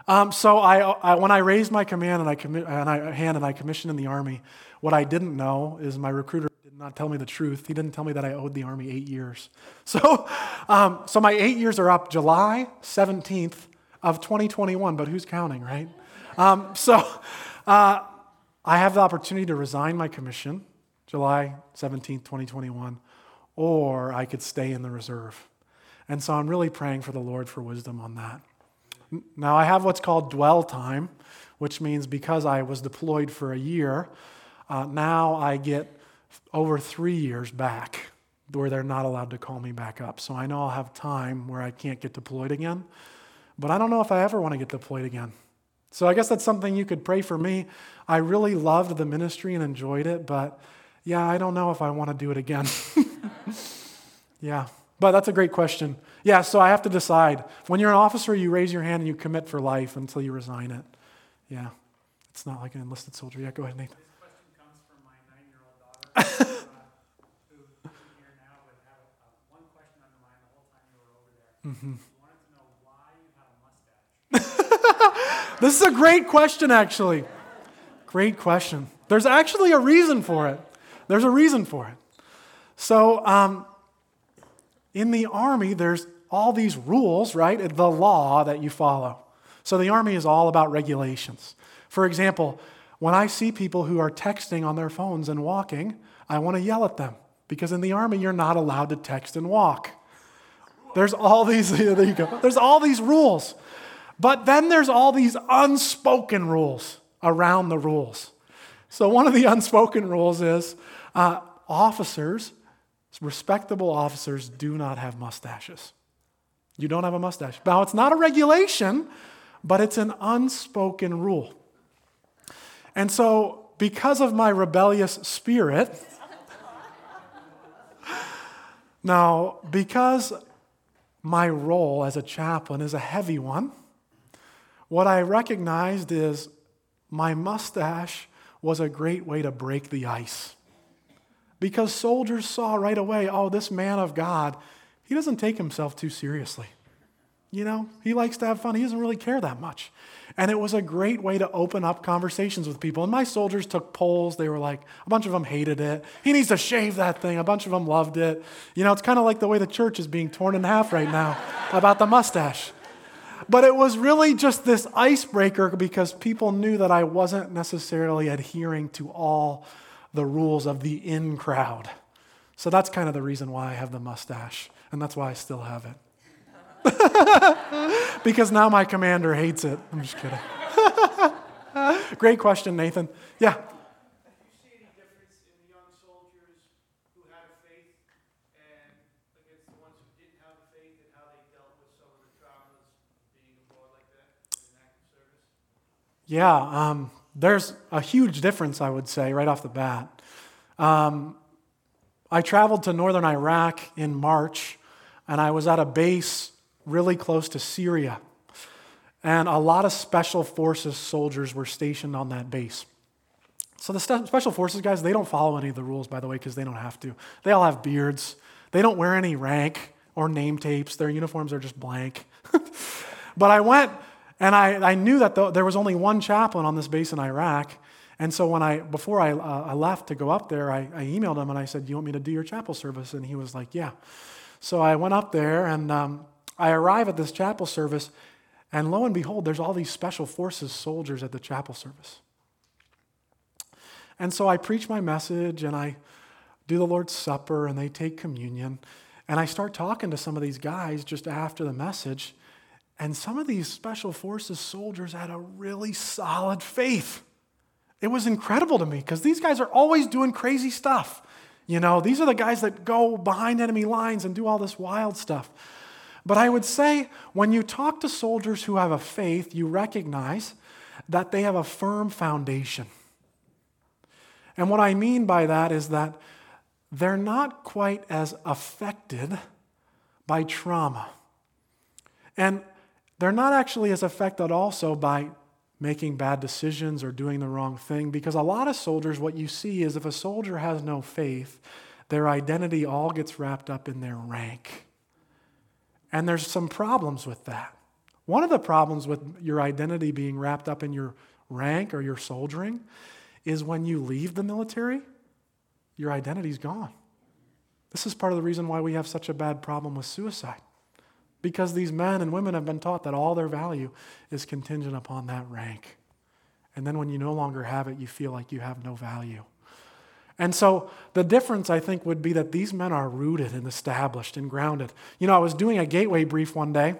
Um, so I, I, when I raised my command and I, commi- and I hand and I commissioned in the army, what I didn't know is my recruiter did not tell me the truth. He didn't tell me that I owed the army eight years. So, um, so my eight years are up July 17th of 2021. But who's counting, right? Um, so uh, I have the opportunity to resign my commission July 17th, 2021, or I could stay in the reserve. And so I'm really praying for the Lord for wisdom on that. Now, I have what's called dwell time, which means because I was deployed for a year, uh, now I get over three years back where they're not allowed to call me back up. So I know I'll have time where I can't get deployed again. But I don't know if I ever want to get deployed again. So I guess that's something you could pray for me. I really loved the ministry and enjoyed it, but yeah, I don't know if I want to do it again. yeah, but that's a great question. Yeah, so I have to decide. When you're an officer, you raise your hand and you commit for life until you resign it. Yeah, it's not like an enlisted soldier. Yeah, go ahead, Nathan. This question comes from my nine-year-old daughter, who isn't here now, but had a- a- one question on her mind the whole time you were over there. Mm-hmm. She wanted to know why you have a mustache. This is a great question, actually. Great question. There's actually a reason for it. There's a reason for it. So, um, in the army, there's all these rules, right? The law that you follow. So, the army is all about regulations. For example, when I see people who are texting on their phones and walking, I want to yell at them because in the army, you're not allowed to text and walk. There's all these, there you go. There's all these rules. But then there's all these unspoken rules around the rules. So, one of the unspoken rules is uh, officers, respectable officers, do not have mustaches. You don't have a mustache. Now, it's not a regulation, but it's an unspoken rule. And so, because of my rebellious spirit, now, because my role as a chaplain is a heavy one, what I recognized is my mustache was a great way to break the ice. Because soldiers saw right away, oh, this man of God, he doesn't take himself too seriously. You know, he likes to have fun. He doesn't really care that much. And it was a great way to open up conversations with people. And my soldiers took polls. They were like, a bunch of them hated it. He needs to shave that thing. A bunch of them loved it. You know, it's kind of like the way the church is being torn in half right now about the mustache. But it was really just this icebreaker because people knew that I wasn't necessarily adhering to all the rules of the in crowd. So that's kind of the reason why I have the mustache. And that's why I still have it. because now my commander hates it. I'm just kidding. Great question, Nathan. Yeah. Do you see any difference in the young soldiers who had a faith and against the ones who didn't have a faith and how they dealt with some of the traumas being abroad like that in active service? Yeah, um, there's a huge difference, I would say, right off the bat. Um, I traveled to northern Iraq in March, and I was at a base really close to Syria. And a lot of special forces soldiers were stationed on that base. So the special forces guys, they don't follow any of the rules, by the way, because they don't have to. They all have beards. They don't wear any rank or name tapes. Their uniforms are just blank. but I went and I, I knew that the, there was only one chaplain on this base in Iraq. And so when I, before I, uh, I left to go up there, I, I emailed him and I said, "Do you want me to do your chapel service?" And he was like, "Yeah." So I went up there and um, I arrive at this chapel service, and lo and behold, there's all these special forces soldiers at the chapel service. And so I preach my message and I do the Lord's Supper and they take communion. And I start talking to some of these guys just after the message. And some of these special forces soldiers had a really solid faith. It was incredible to me because these guys are always doing crazy stuff. You know, these are the guys that go behind enemy lines and do all this wild stuff. But I would say when you talk to soldiers who have a faith, you recognize that they have a firm foundation. And what I mean by that is that they're not quite as affected by trauma. And they're not actually as affected also by making bad decisions or doing the wrong thing because a lot of soldiers, what you see is if a soldier has no faith, their identity all gets wrapped up in their rank. And there's some problems with that. One of the problems with your identity being wrapped up in your rank or your soldiering is when you leave the military, your identity's gone. This is part of the reason why we have such a bad problem with suicide. Because these men and women have been taught that all their value is contingent upon that rank. And then when you no longer have it, you feel like you have no value. And so the difference, I think, would be that these men are rooted and established and grounded. You know, I was doing a gateway brief one day,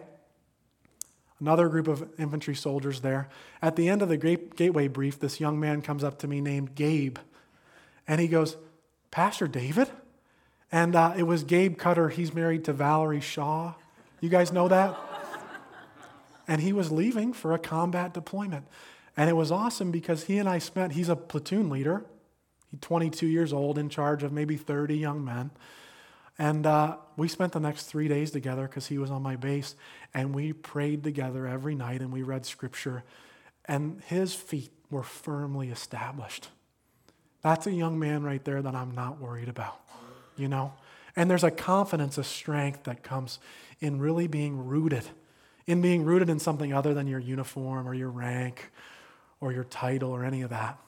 another group of infantry soldiers there. At the end of the gateway brief, this young man comes up to me named Gabe, and he goes, Pastor David? And uh, it was Gabe Cutter. He's married to Valerie Shaw. You guys know that? and he was leaving for a combat deployment. And it was awesome because he and I spent, he's a platoon leader. He's 22 years old, in charge of maybe 30 young men. And uh, we spent the next three days together because he was on my base. And we prayed together every night and we read scripture. And his feet were firmly established. That's a young man right there that I'm not worried about, you know? And there's a confidence, a strength that comes in really being rooted, in being rooted in something other than your uniform or your rank or your title or any of that.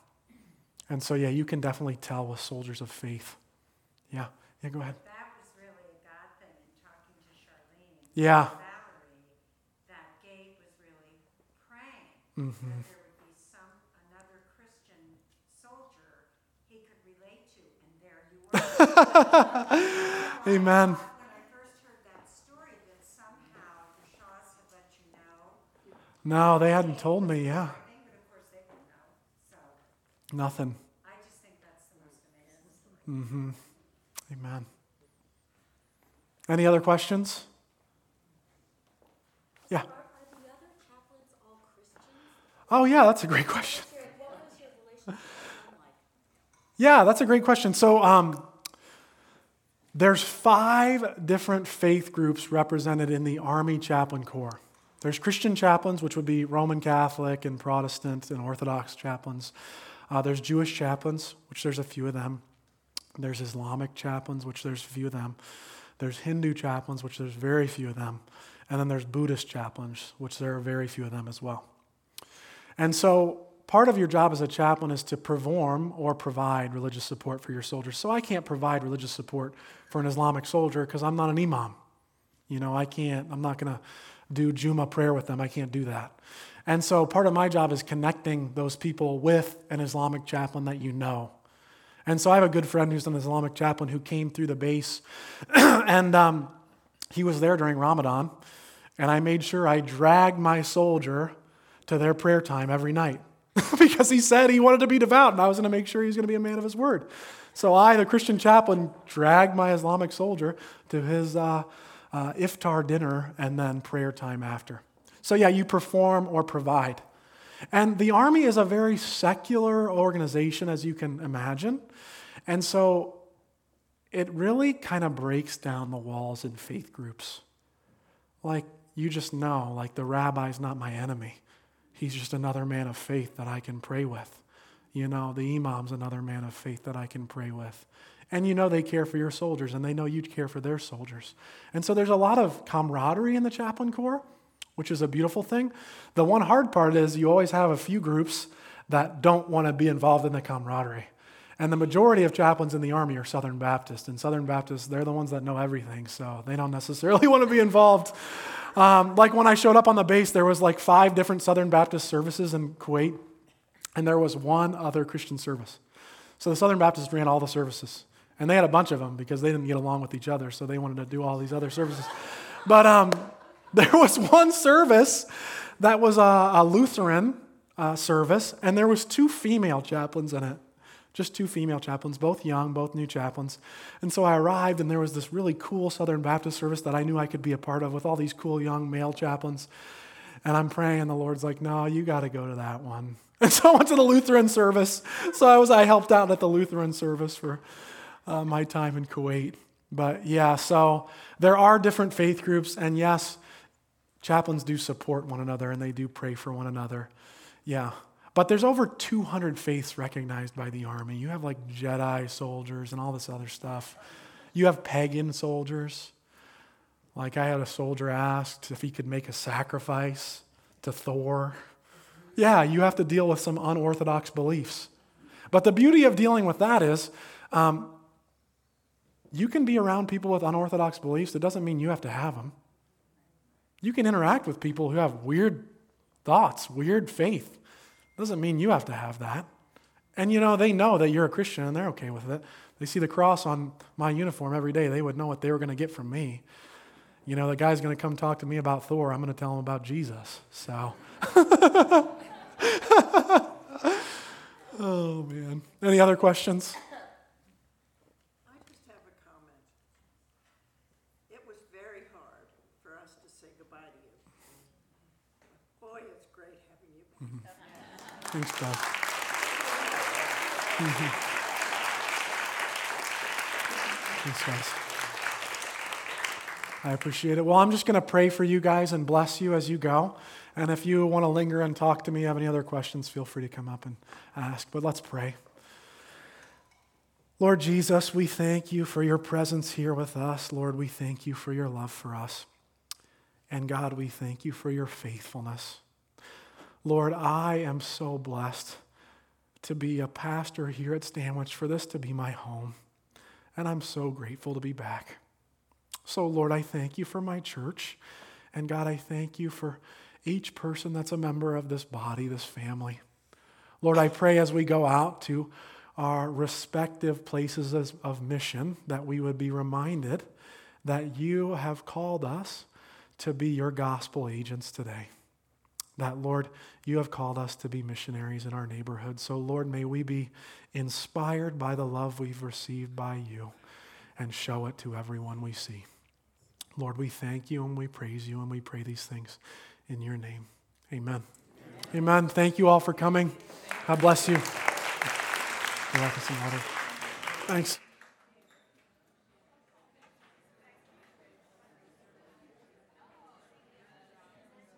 And so, yeah, you can definitely tell with soldiers of faith. Yeah, yeah, go ahead. That was really a God thing in talking to Charlene. Yeah. Valerie, that Gabe was really praying Mm-hmm. that there would be some, another Christian soldier he could relate to, and there you were. Amen. When I first heard that story, that somehow the Shaws had let you know, No, they hadn't told me, yeah. Nothing. I just think that's the most amazing. Mm-hmm. Amen. Any other questions? Yeah. Oh, yeah, that's a great question. Yeah, that's a great question. So, um, there's five different faith groups represented in the Army Chaplain Corps. There's Christian chaplains, which would be Roman Catholic and Protestant and Orthodox chaplains. Uh, there's Jewish chaplains, which there's a few of them. There's Islamic chaplains, which there's a few of them. There's Hindu chaplains, which there's very few of them. And then there's Buddhist chaplains, which there are very few of them as well. And so, part of your job as a chaplain is to perform or provide religious support for your soldiers. So, I can't provide religious support for an Islamic soldier because I'm not an imam. You know, I can't, I'm not going to do Juma prayer with them. I can't do that. And so, part of my job is connecting those people with an Islamic chaplain that you know. And so, I have a good friend who's an Islamic chaplain who came through the base, and um, he was there during Ramadan. And I made sure I dragged my soldier to their prayer time every night because he said he wanted to be devout, and I was going to make sure he was going to be a man of his word. So I, the Christian chaplain, dragged my Islamic soldier to his uh, uh, iftar dinner and then prayer time after. So, yeah, you perform or provide. And the Army is a very secular organization, as you can imagine. And so it really kind of breaks down the walls in faith groups. Like, you just know, like, the rabbi's not my enemy. He's just another man of faith that I can pray with. You know, the imam's another man of faith that I can pray with. And you know they care for your soldiers, and they know you care for their soldiers. And so there's a lot of camaraderie in the chaplain corps, which is a beautiful thing. The one hard part is you always have a few groups that don't want to be involved in the camaraderie. And the majority of chaplains in the Army are Southern Baptist. And Southern Baptists, they're the ones that know everything, so they don't necessarily want to be involved. Um, like when I showed up on the base, there was like five different Southern Baptist services in Kuwait, and there was one other Christian service. So the Southern Baptists ran all the services. And they had a bunch of them because they didn't get along with each other, so they wanted to do all these other services. But um, there was one service that was a, a Lutheran uh, service, and there was two female chaplains in it. Just two female chaplains, both young, both new chaplains. And so I arrived, and there was this really cool Southern Baptist service that I knew I could be a part of with all these cool young male chaplains. And I'm praying, and the Lord's like, no, you got to go to that one. And so I went to the Lutheran service. So I was, I helped out at the Lutheran service for uh, my time in Kuwait. But yeah, so there are different faith groups, and yes, chaplains do support one another and they do pray for one another. Yeah. But there's over 200 faiths recognized by the army. You have like Jedi soldiers and all this other stuff. You have pagan soldiers. Like I had a soldier asked if he could make a sacrifice to Thor. Yeah, you have to deal with some unorthodox beliefs. But the beauty of dealing with that is um, you can be around people with unorthodox beliefs. It doesn't mean you have to have them. You can interact with people who have weird thoughts, weird faith. Doesn't mean you have to have that. And you know, they know that you're a Christian and they're okay with it. They see the cross on my uniform every day. They would know what they were going to get from me. You know, the guy's going to come talk to me about Thor. I'm going to tell him about Jesus. So. oh, man. Any other questions? goodbye to you. Boy, it's great having you. back. Thanks, Doug. Thanks, guys. I appreciate it. Well, I'm just going to pray for you guys and bless you as you go. And if you want to linger and talk to me, have any other questions, feel free to come up and ask. But let's pray. Lord Jesus, we thank you for your presence here with us. Lord, we thank you for your love for us. And God, we thank you for your faithfulness. Lord, I am so blessed to be a pastor here at Stanwich, for this to be my home. And I'm so grateful to be back. So, Lord, I thank you for my church. And God, I thank you for each person that's a member of this body, this family. Lord, I pray as we go out to our respective places of mission that we would be reminded that you have called us to be your gospel agents today. That, Lord, you have called us to be missionaries in our neighborhood. So, Lord, may we be inspired by the love we've received by you and show it to everyone we see. Lord, we thank you and we praise you and we pray these things in your name. Amen. Amen. Thank you all for coming. God bless you. You're welcome. Thanks.